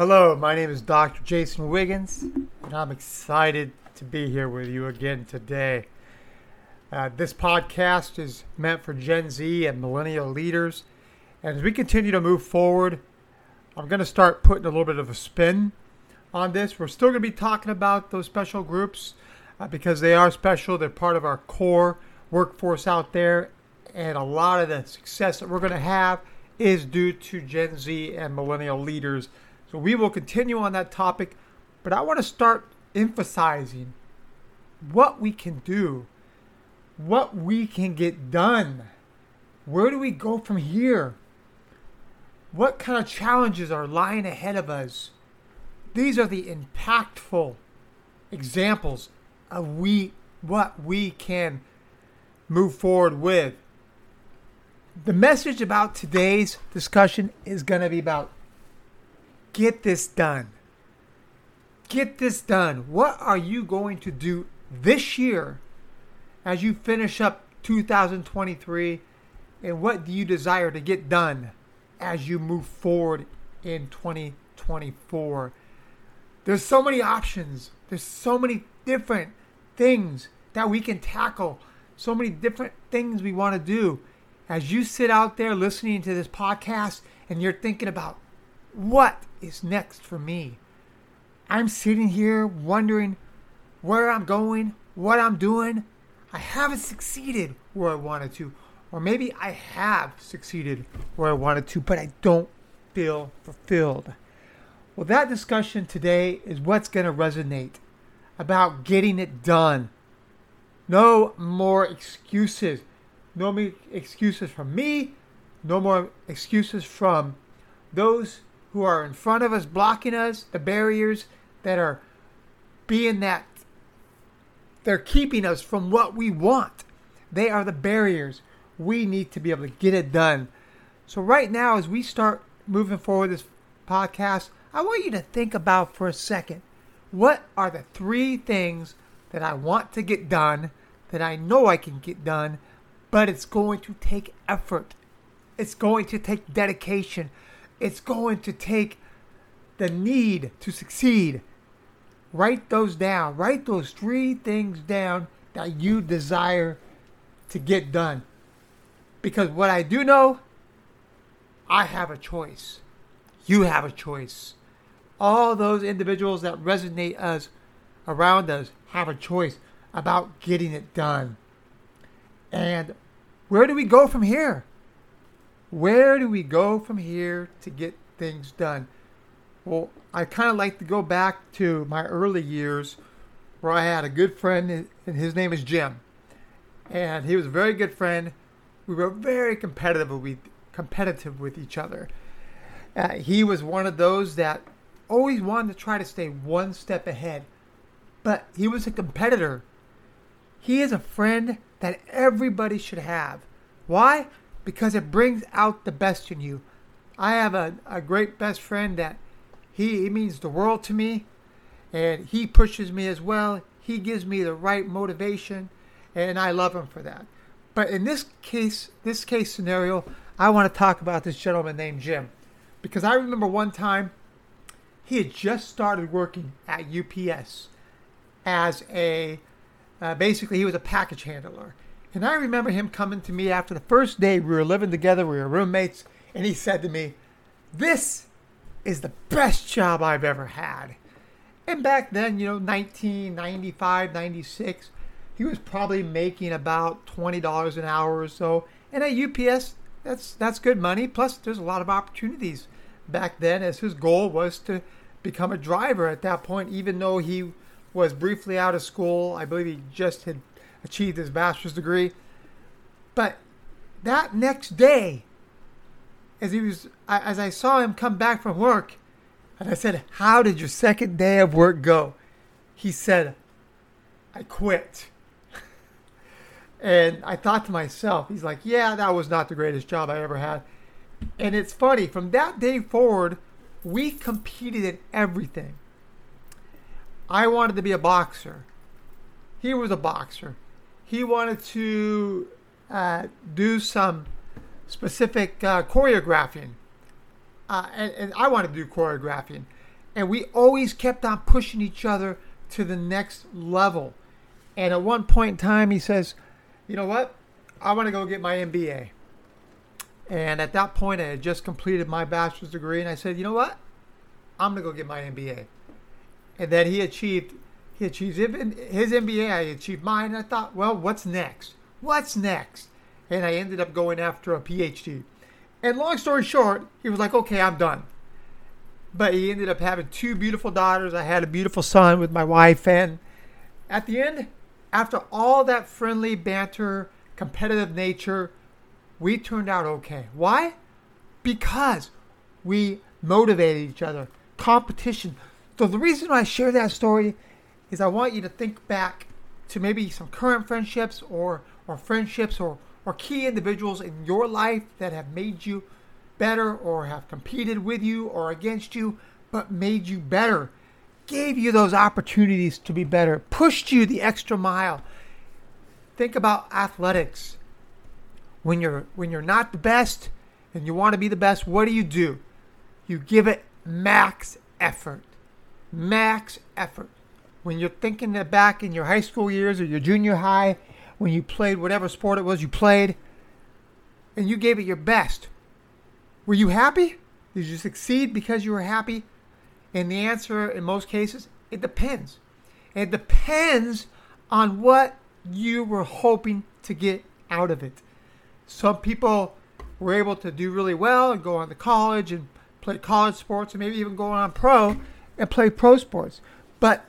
Hello, my name is Dr. Jason Wiggins, and I'm excited to be here with you again today. Uh, this podcast is meant for Gen Z and millennial leaders, and as we continue to move forward, I'm going to start putting a little bit of a spin on this. We're still going to be talking about those special groups uh, because they are special, they're part of our core workforce out there, and a lot of the success that we're going to have is due to Gen Z and millennial leaders. So we will continue on that topic, but I want to start emphasizing what we can do, what we can get done. Where do we go from here? What kind of challenges are lying ahead of us? These are the impactful examples of we what we can move forward with. The message about today's discussion is going to be about get this done. Get this done. What are you going to do this year as you finish up 2023 and what do you desire to get done as you move forward in 2024? There's so many options. There's so many different things that we can tackle. So many different things we want to do as you sit out there listening to this podcast and you're thinking about what is next for me, I'm sitting here wondering where I'm going, what I'm doing. I haven't succeeded where I wanted to, or maybe I have succeeded where I wanted to, but I don't feel fulfilled. Well, that discussion today is what's going to resonate about getting it done. No more excuses. No more excuses from me. No more excuses from those who are in front of us, blocking us, the barriers that are being that they're keeping us from what we want. They are the barriers. We need to be able to get it done. So, right now, as we start moving forward this podcast, I want you to think about for a second what are the three things that I want to get done, that I know I can get done, but it's going to take effort. It's going to take dedication. It's going to take the need to succeed. Write those down. Write those three things down that you desire to get done. Because what I do know, I have a choice. You have a choice. All those individuals that resonate us around us have a choice about getting it done. And where do we go from here? Where do we go from here to get things done? Well, I kind of like to go back to my early years where I had a good friend, and his name is Jim. And he was a very good friend. We were very competitive with, competitive with each other. Uh, he was one of those that always wanted to try to stay one step ahead. But he was a competitor. He is a friend that everybody should have. Why? Because it brings out the best in you. I have a, a great best friend that he, he means the world to me and he pushes me as well. He gives me the right motivation and I love him for that. But in this case, this case scenario, I want to talk about this gentleman named Jim because I remember one time he had just started working at UPS as a uh, basically he was a package handler and I remember him coming to me after the first day we were living together, we were roommates, and he said to me, This is the best job I've ever had. And back then, you know, 1995, 96, he was probably making about $20 an hour or so. And at UPS, that's that's good money. Plus, there's a lot of opportunities back then, as his goal was to become a driver at that point, even though he was briefly out of school. I believe he just had achieved his bachelor's degree. But that next day, as he was, as I saw him come back from work, and I said, "How did your second day of work go?" He said, "I quit." and I thought to myself, he's like, "Yeah, that was not the greatest job I ever had." And it's funny, from that day forward, we competed in everything. I wanted to be a boxer. He was a boxer he wanted to uh, do some specific uh, choreographing. Uh, and, and, I wanted to do choreographing. And we always kept on pushing each other to the next level. And at one point in time, he says, You know what? I want to go get my MBA. And at that point, I had just completed my bachelor's degree. And I said, You know what? I'm going to go get my MBA. And then he achieved. He achieved his MBA. I achieved mine. I thought, well, what's next? What's next? And I ended up going after a PhD. And long story short, he was like, okay, I'm done. But he ended up having two beautiful daughters. I had a beautiful son with my wife. And at the end, after all that friendly banter, competitive nature, we turned out okay. Why? Because we motivated each other. Competition. So the reason I share that story is I want you to think back to maybe some current friendships or or friendships or or key individuals in your life that have made you better or have competed with you or against you but made you better gave you those opportunities to be better pushed you the extra mile. Think about athletics. When you're when you're not the best and you want to be the best what do you do? You give it max effort. Max effort when you're thinking back in your high school years or your junior high when you played whatever sport it was you played and you gave it your best. Were you happy? Did you succeed because you were happy? And the answer in most cases, it depends. It depends on what you were hoping to get out of it. Some people were able to do really well and go on to college and play college sports and maybe even go on pro and play pro sports. But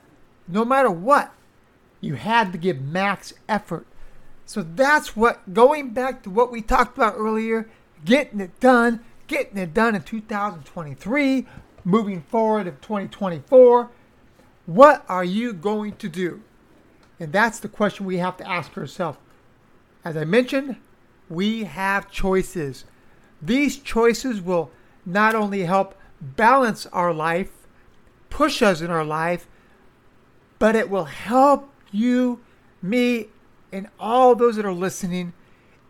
no matter what, you had to give max effort so that's what, going back to what we talked about earlier, getting it done, getting it done in 2023, moving forward of 2024. What are you going to do? And that's the question we have to ask ourselves. As I mentioned, we have choices. These choices will not only help balance our life, push us in our life, but it will help you, me, and all those that are listening,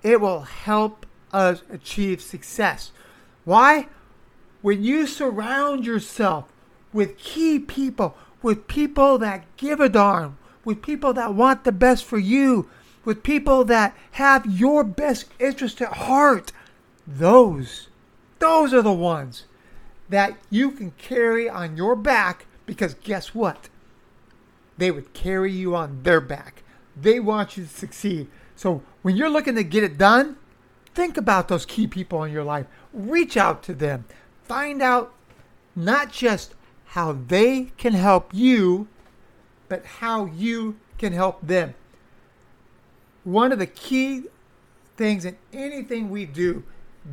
it will help us achieve success. Why? When you surround yourself with key people, with people that give a darn, with people that want the best for you, with people that have your best interest at heart, those, those are the ones that you can carry on your back because guess what? They would carry you on their back. They want you to succeed. So when you're looking to get it done, think about those key people in your life. Reach out to them. Find out not just how they can help you, but how you can help them. One of the key things in anything we do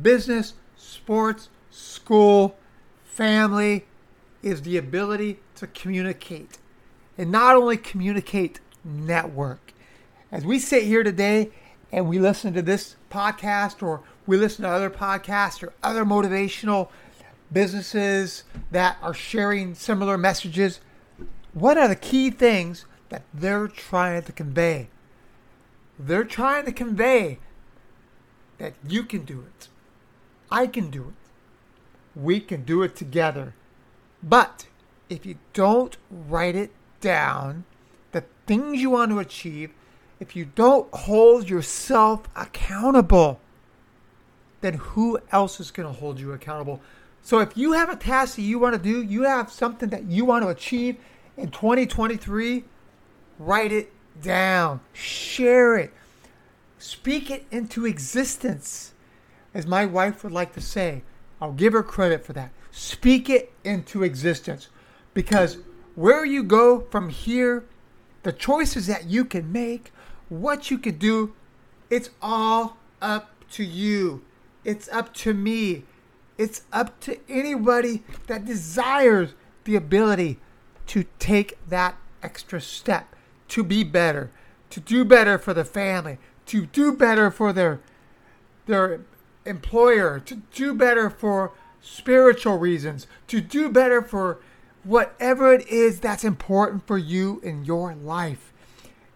business, sports, school, family is the ability to communicate. And not only communicate, network. As we sit here today and we listen to this podcast or we listen to other podcasts or other motivational businesses that are sharing similar messages, what are the key things that they're trying to convey? They're trying to convey that you can do it. I can do it. We can do it together. But if you don't write it down, the things you want to achieve, if you don't hold yourself accountable, then who else is going to hold you accountable? So if you have a task that you want to do, you have something that you want to achieve in 2023, write it down, share it, speak it into existence. As my wife would like to say, I'll give her credit for that. Speak it into existence because where you go from here the choices that you can make, what you can do, it's all up to you. It's up to me. It's up to anybody that desires the ability to take that extra step, to be better, to do better for the family, to do better for their their employer, to do better for spiritual reasons, to do better for whatever it is that's important for you in your life.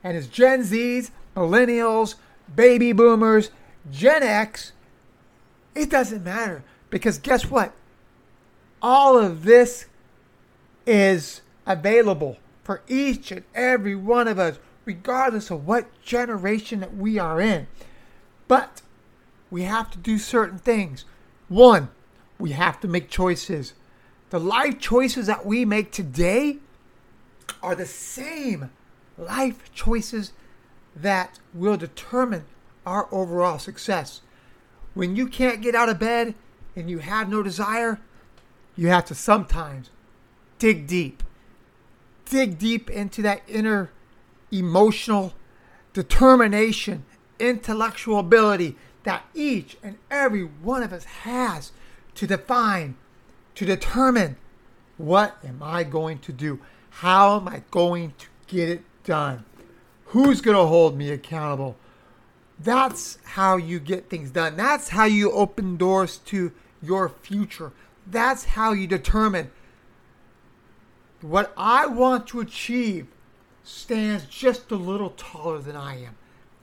And as Gen Zs, millennials, baby boomers, Gen X, it doesn't matter because guess what? All of this is available for each and every one of us, regardless of what generation that we are in. But we have to do certain things. One, we have to make choices. The life choices that we make today are the same life choices that will determine our overall success. When you can't get out of bed and you have no desire, you have to sometimes dig deep. Dig deep into that inner emotional determination, intellectual ability that each and every one of us has to define, to determine what am I going to do? How am I going to get it done? Who's going to hold me accountable? That's how you get things done. That's how you open doors to your future. That's how you determine what I want to achieve stands just a little taller than I am.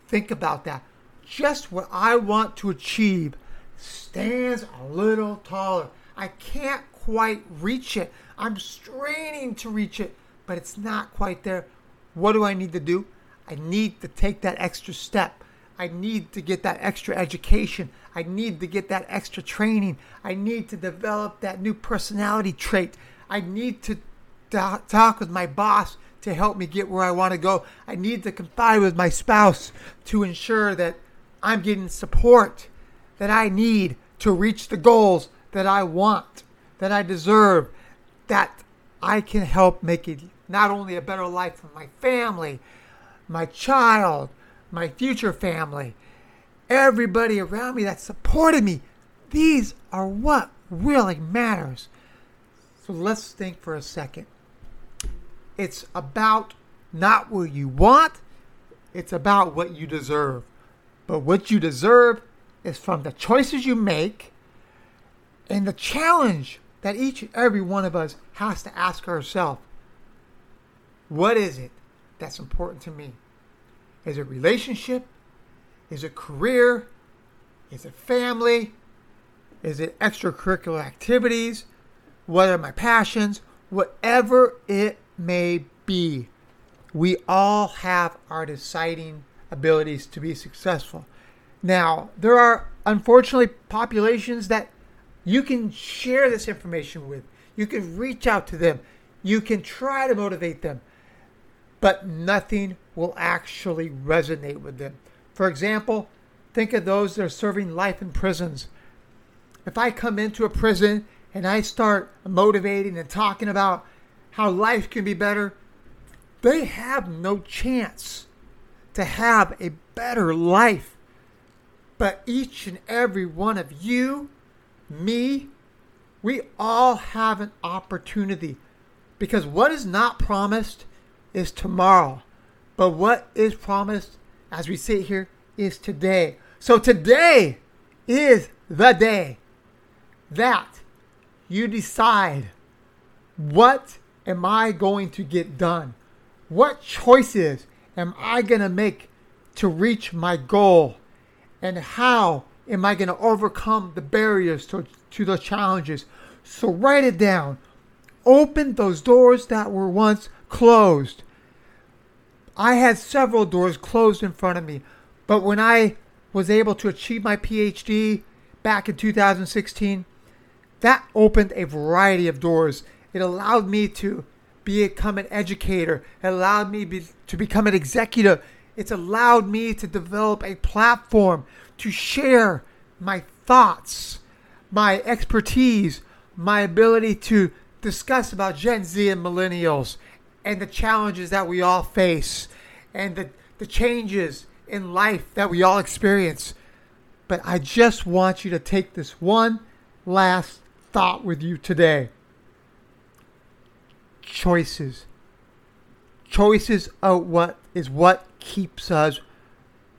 Think about that. Just what I want to achieve stands a little taller. I can't quite reach it. I'm straining to reach it, but it's not quite there. What do I need to do? I need to take that extra step. I need to get that extra education. I need to get that extra training. I need to develop that new personality trait. I need to talk with my boss to help me get where I want to go. I need to confide with my spouse to ensure that I'm getting support that I need to reach the goals that I want, that I deserve, that I can help make it not only a better life for my family, my child, my future family, everybody around me that supported me. These are what really matters. So let's think for a second. It's about not what you want, it's about what you deserve. But what you deserve is from the choices you make and the challenge that each and every one of us has to ask ourselves what is it that's important to me? Is it relationship? Is it career? Is it family? Is it extracurricular activities? What are my passions? Whatever it may be, we all have our deciding abilities to be successful. Now, there are unfortunately populations that you can share this information with. You can reach out to them. You can try to motivate them, but nothing will actually resonate with them. For example, think of those that are serving life in prisons. If I come into a prison and I start motivating and talking about how life can be better, they have no chance to have a better life. But each and every one of you, me, we all have an opportunity. Because what is not promised is tomorrow. But what is promised as we sit here is today. So today is the day that you decide what am I going to get done? What choices am I going to make to reach my goal? And how am I going to overcome the barriers to, to the challenges? So write it down. Open those doors that were once closed. I had several doors closed in front of me, but when I was able to achieve my PhD back in 2016, that opened a variety of doors. It allowed me to become an educator. It allowed me be, to become an executive. It's allowed me to develop a platform to share my thoughts, my expertise, my ability to discuss about Gen Z and millennials and the challenges that we all face and the, the changes in life that we all experience. But I just want you to take this one last thought with you today choices. Choices are what is what keeps us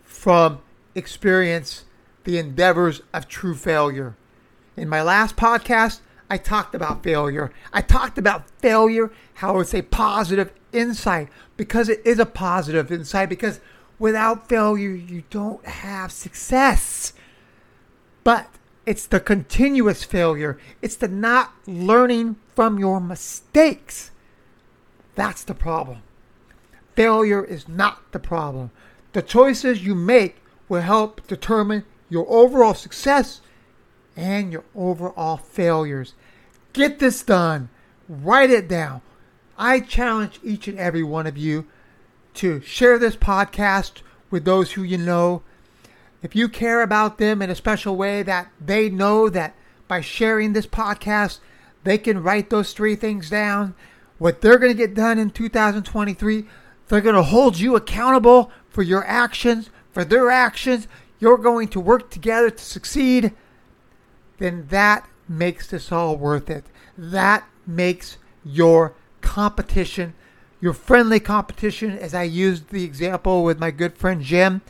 from experience the endeavors of true failure. In my last podcast, I talked about failure. I talked about failure, how it's a positive insight because it is a positive insight because without failure you don't have success. But It's the continuous failure. It's the not learning from your mistakes. That's the problem. Failure is not the problem. The choices you make will help determine your overall success and your overall failures. Get this done. Write it down. I challenge each and every one of you to share this podcast with those who you know. If you care about them in a special way, that they know that by sharing this podcast, they can write those three things down. What they're going to get done in 2023, they're going to hold you accountable for your actions, for their actions. You're going to work together to succeed. Then that makes this all worth it. That makes your competition, your friendly competition, as I used the example with my good friend Jim,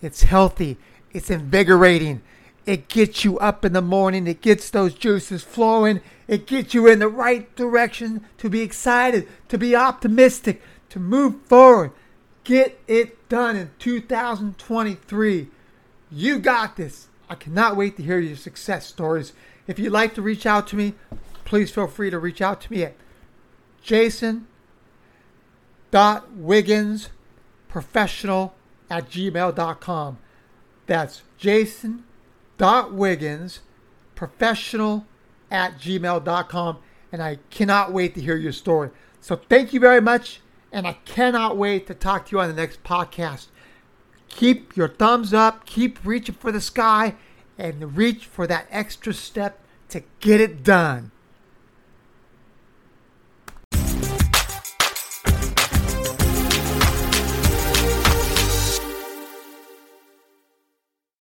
it's healthy, it's invigorating. It gets you up in the morning, it gets those juices flowing, it gets you in the right direction to be excited, to be optimistic, to move forward. Get it done in 2023. You got this. I cannot wait to hear your success stories. If you'd like to reach out to me, please feel free to reach out to me at jason.wigginsprofessional at gmail.com. That's jason.wigginsprofessional at gmail.com. And I cannot wait to hear your story. So thank you very much. And I cannot wait to talk to you on the next podcast. Keep your thumbs up, keep reaching for the sky, and reach for that extra step to get it done.